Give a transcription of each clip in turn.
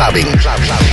Fenomen Clubbing.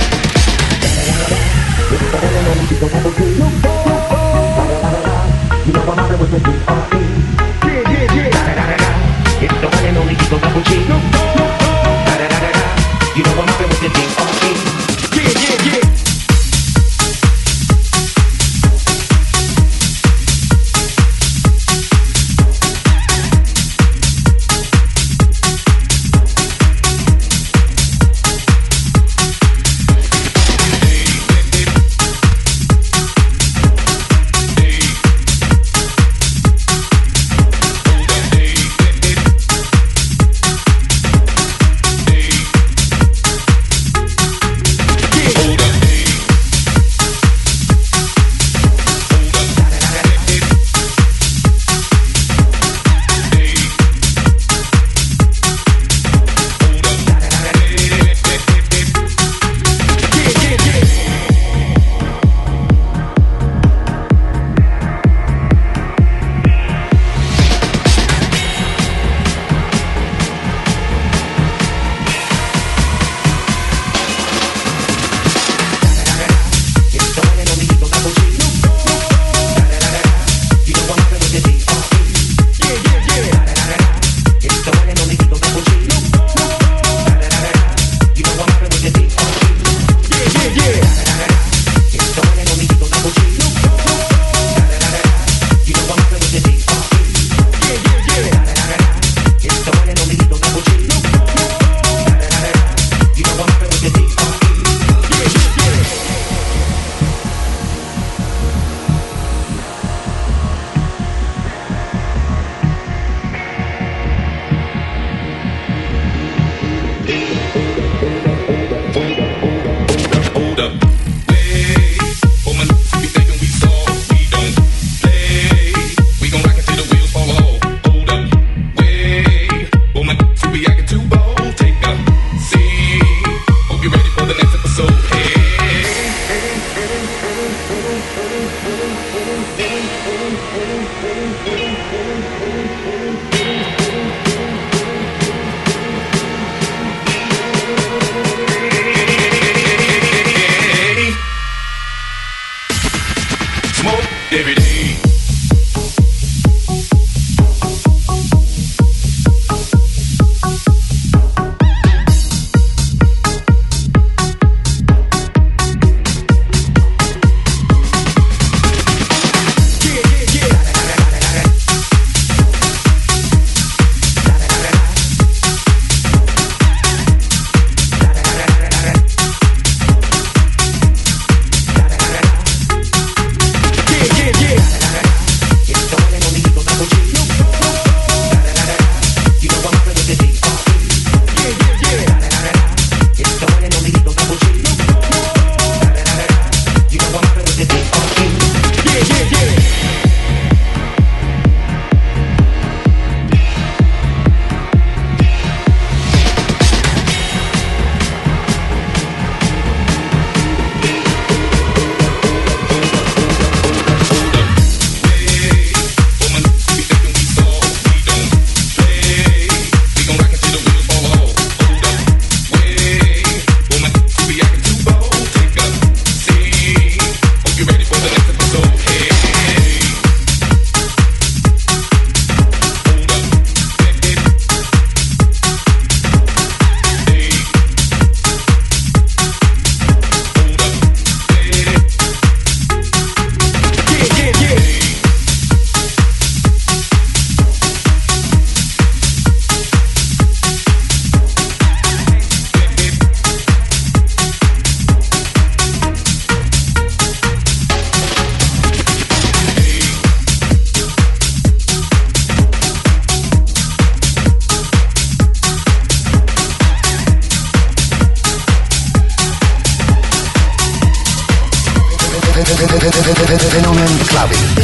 Fenomen Clubbing.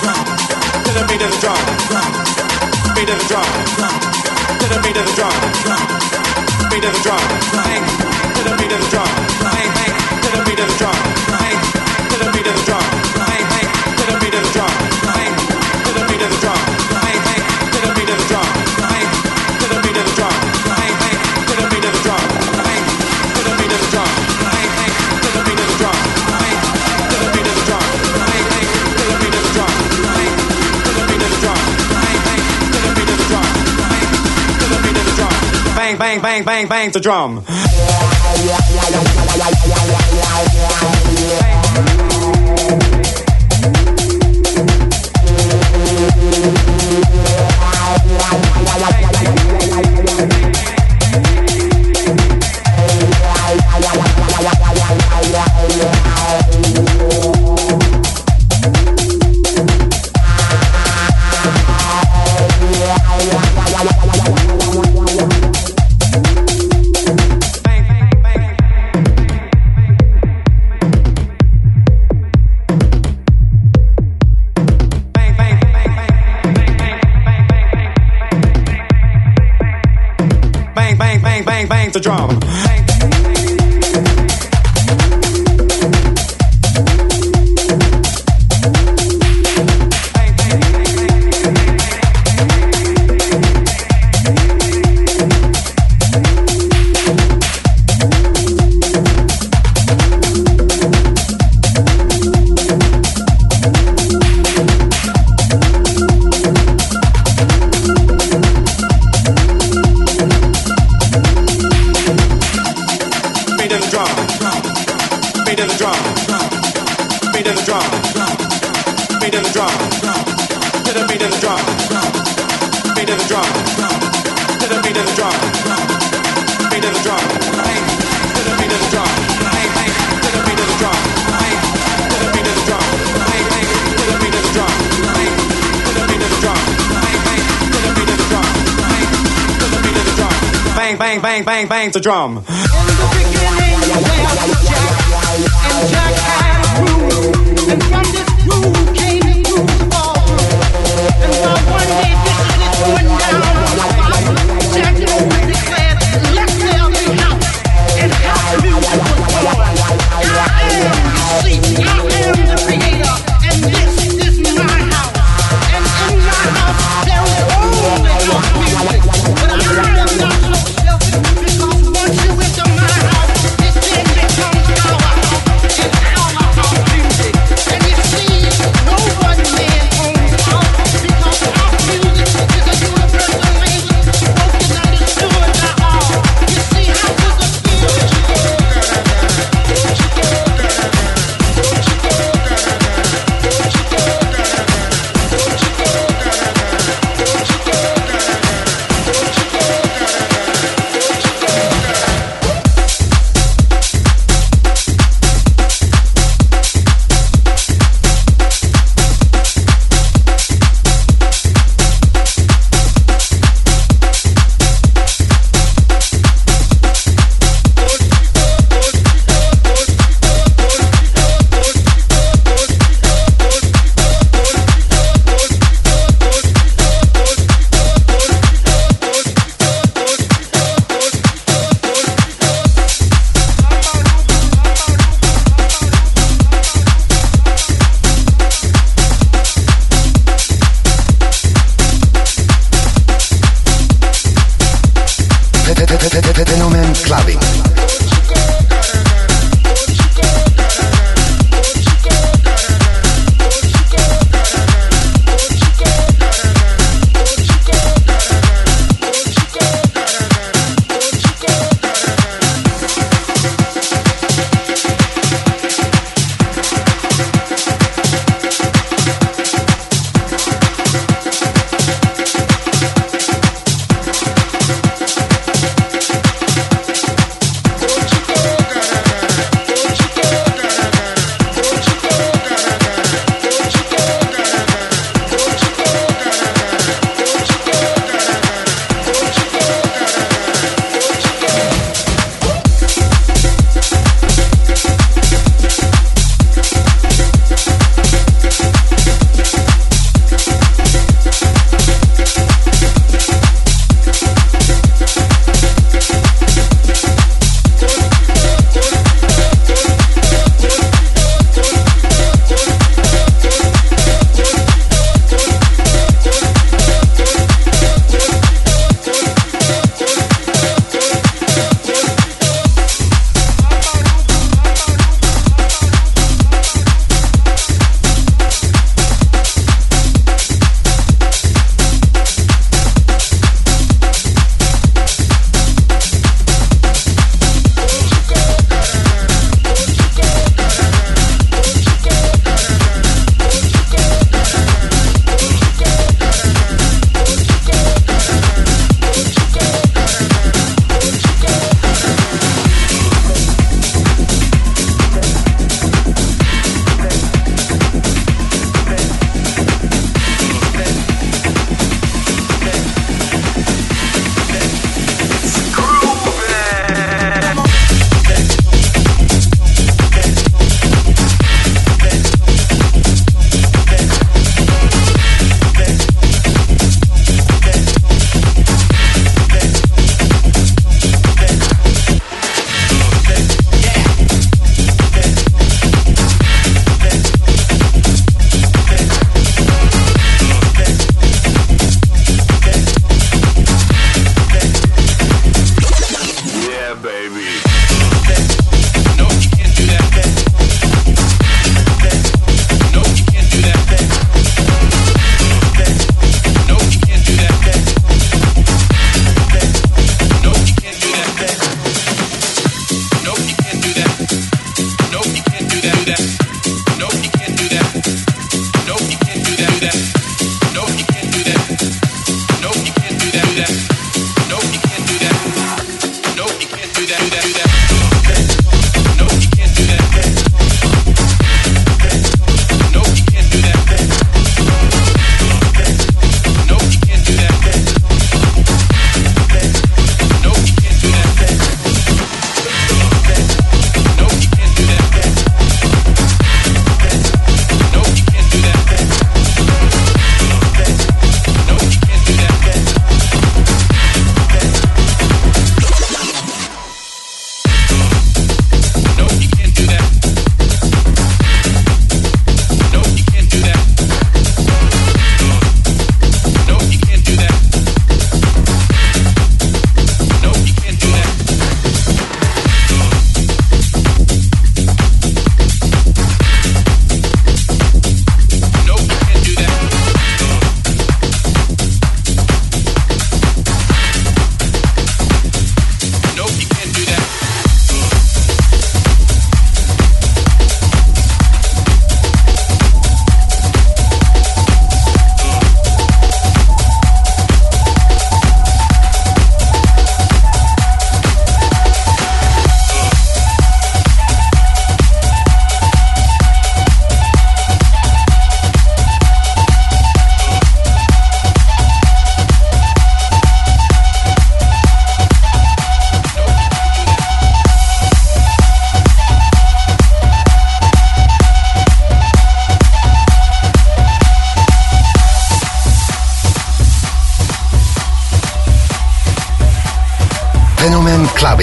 Drum, to the beat of the drum, beat of the drum, to the beat of the drum, beat of the drum, to the beat of the drum, to the beat of the drum, bang, bang, bang, bang, bang, the drum. Bang, Beat of the drum. The the. Bang bang bang bang bang the drum. Nobody man owns all because our music is a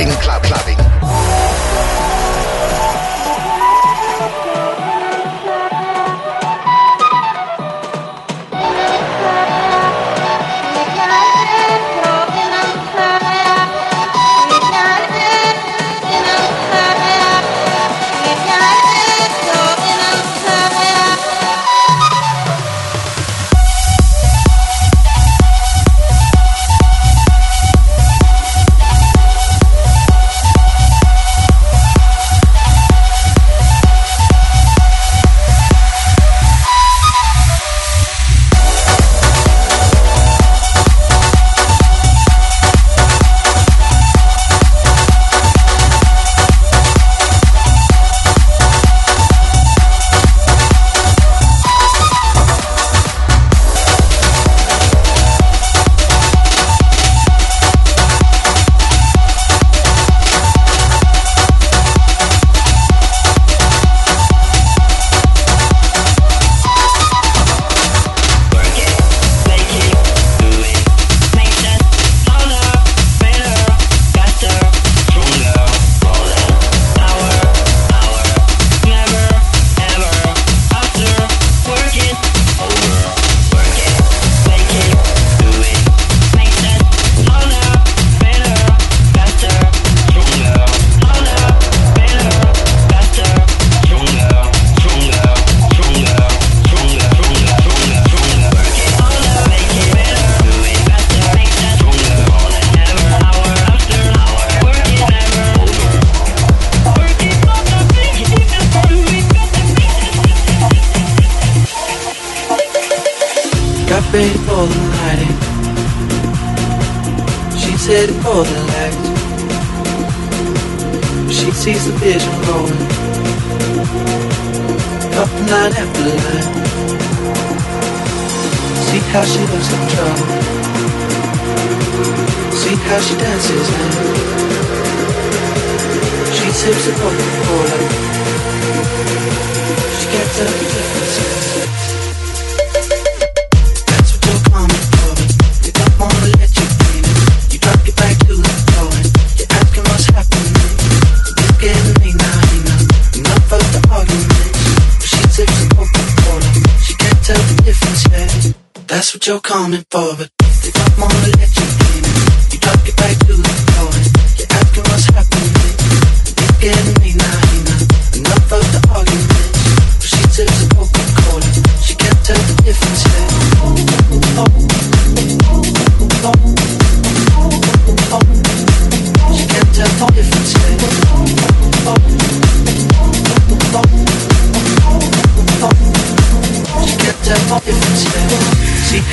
recording club. you're coming for forward. They don't wanna let you in. You talk it back to them.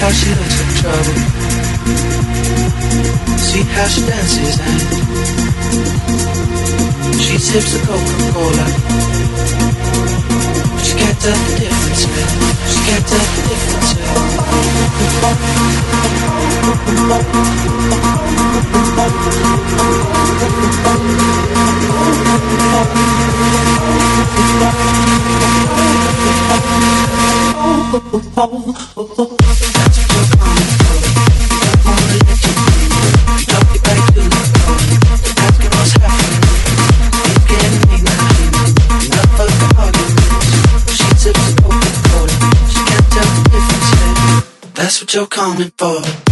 how she looks in trouble. See how she dances and she sips a Coca-Cola. She can't tell the difference, man. She can't tell the difference. Man. Oh, oh, oh, you're coming for.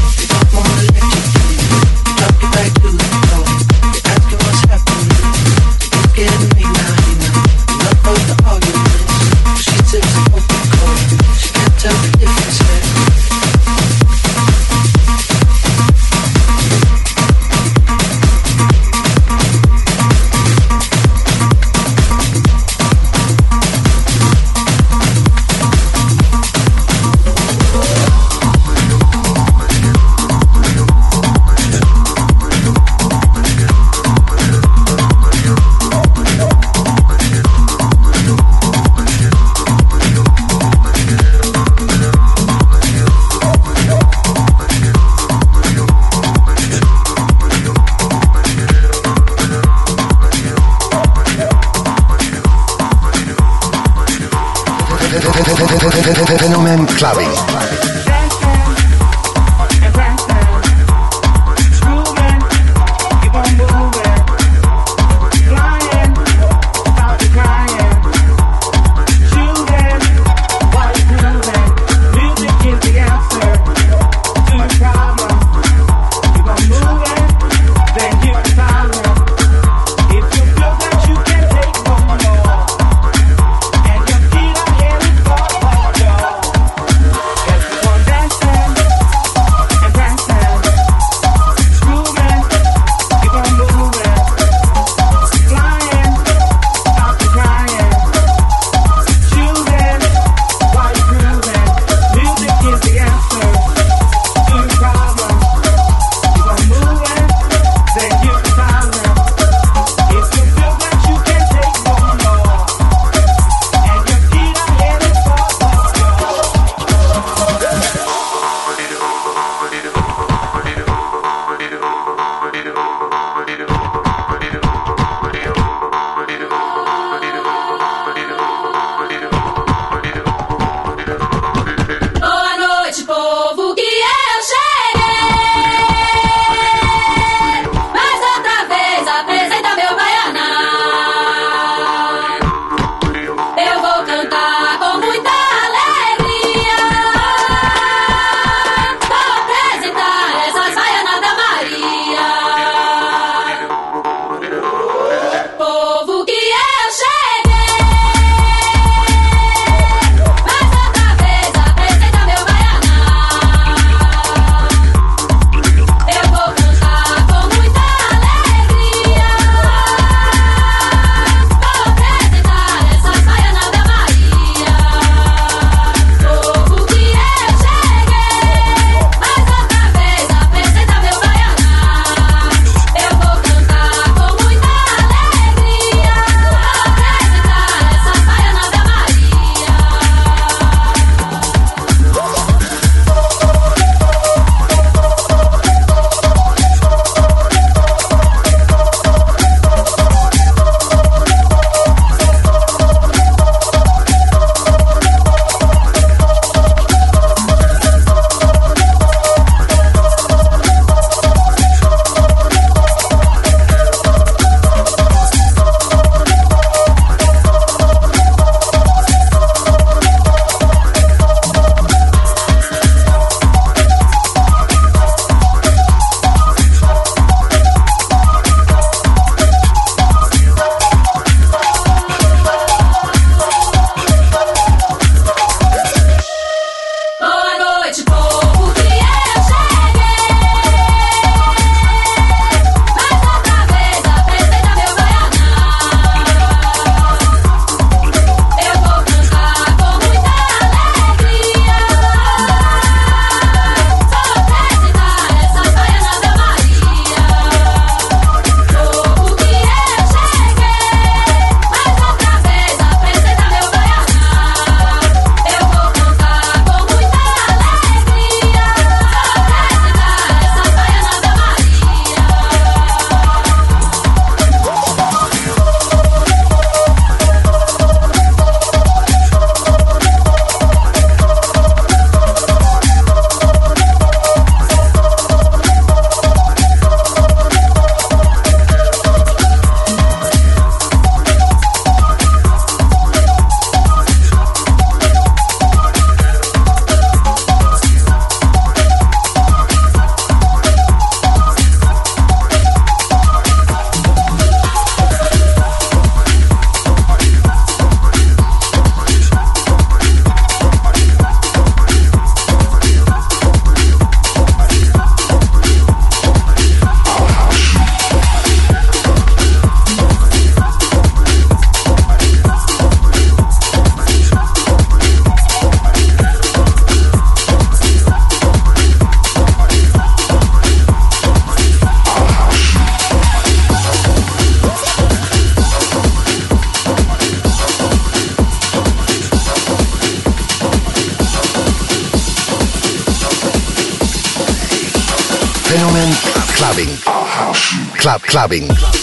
Clubbing.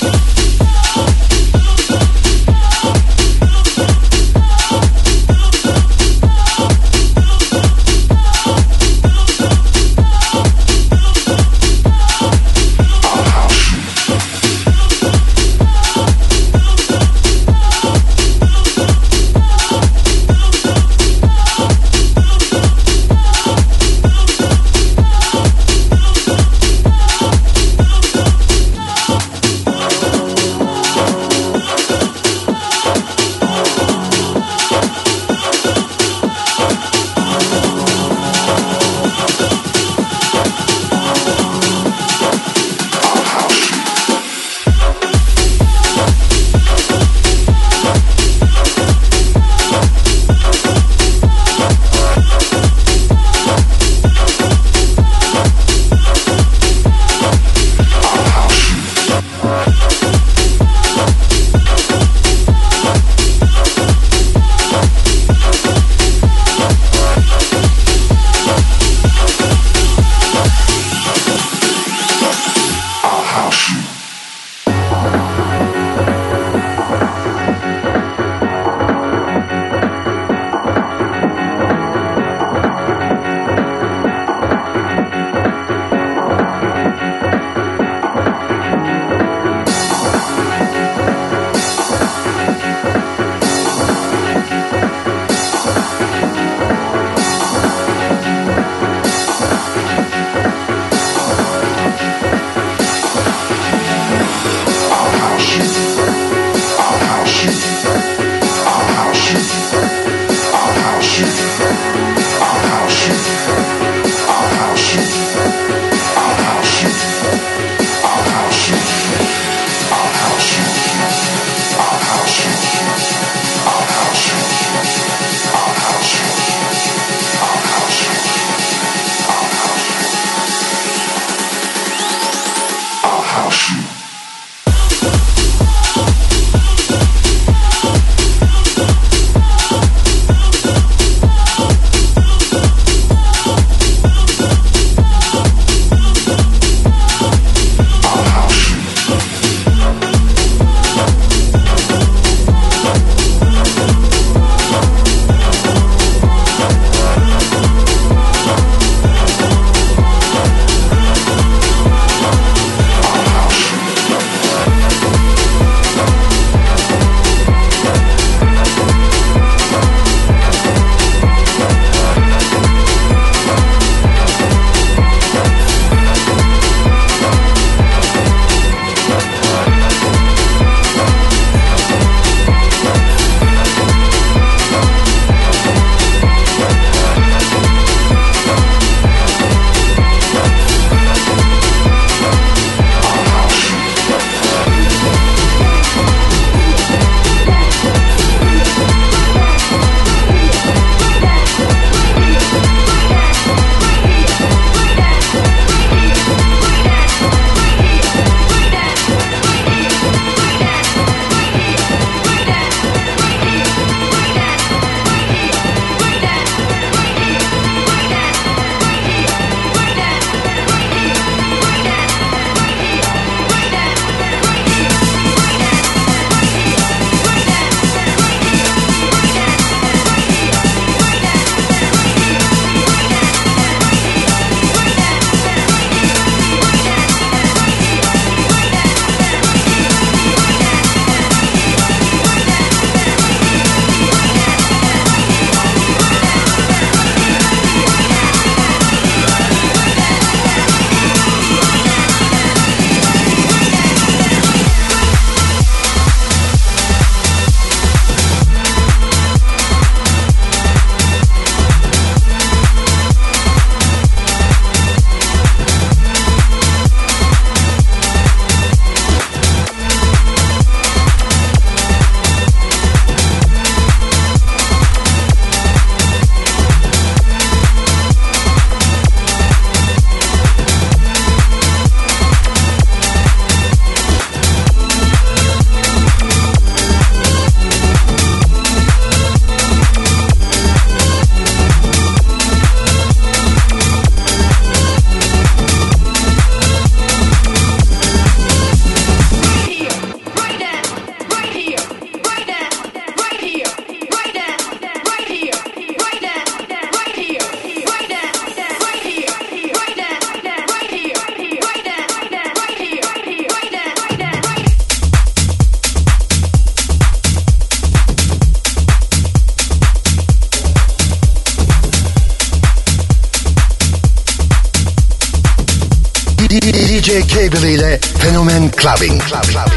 Clubbing. Club.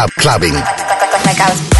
club clubbing.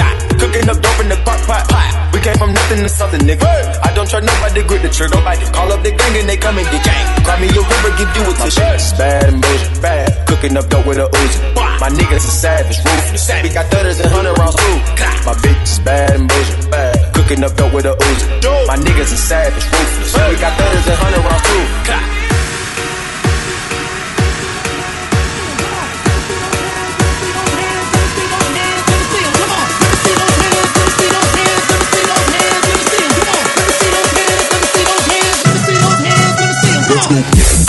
something, nigga. Hey. I don't trust nobody, grip the trigger. Nobody call up the gang and they come and get gang. Grab me a river, give you a tissue. Bad and bullshit, bad. Cooking up dope with a Uzi. Bah. My niggas are savage, ruthless. We got thudders and hundred rounds too. My bitch is bad and bullshit, bad. Cooking up dope with a Uzi. My niggas are savage, ruthless. We got thudders and hundred rounds too. Let's go.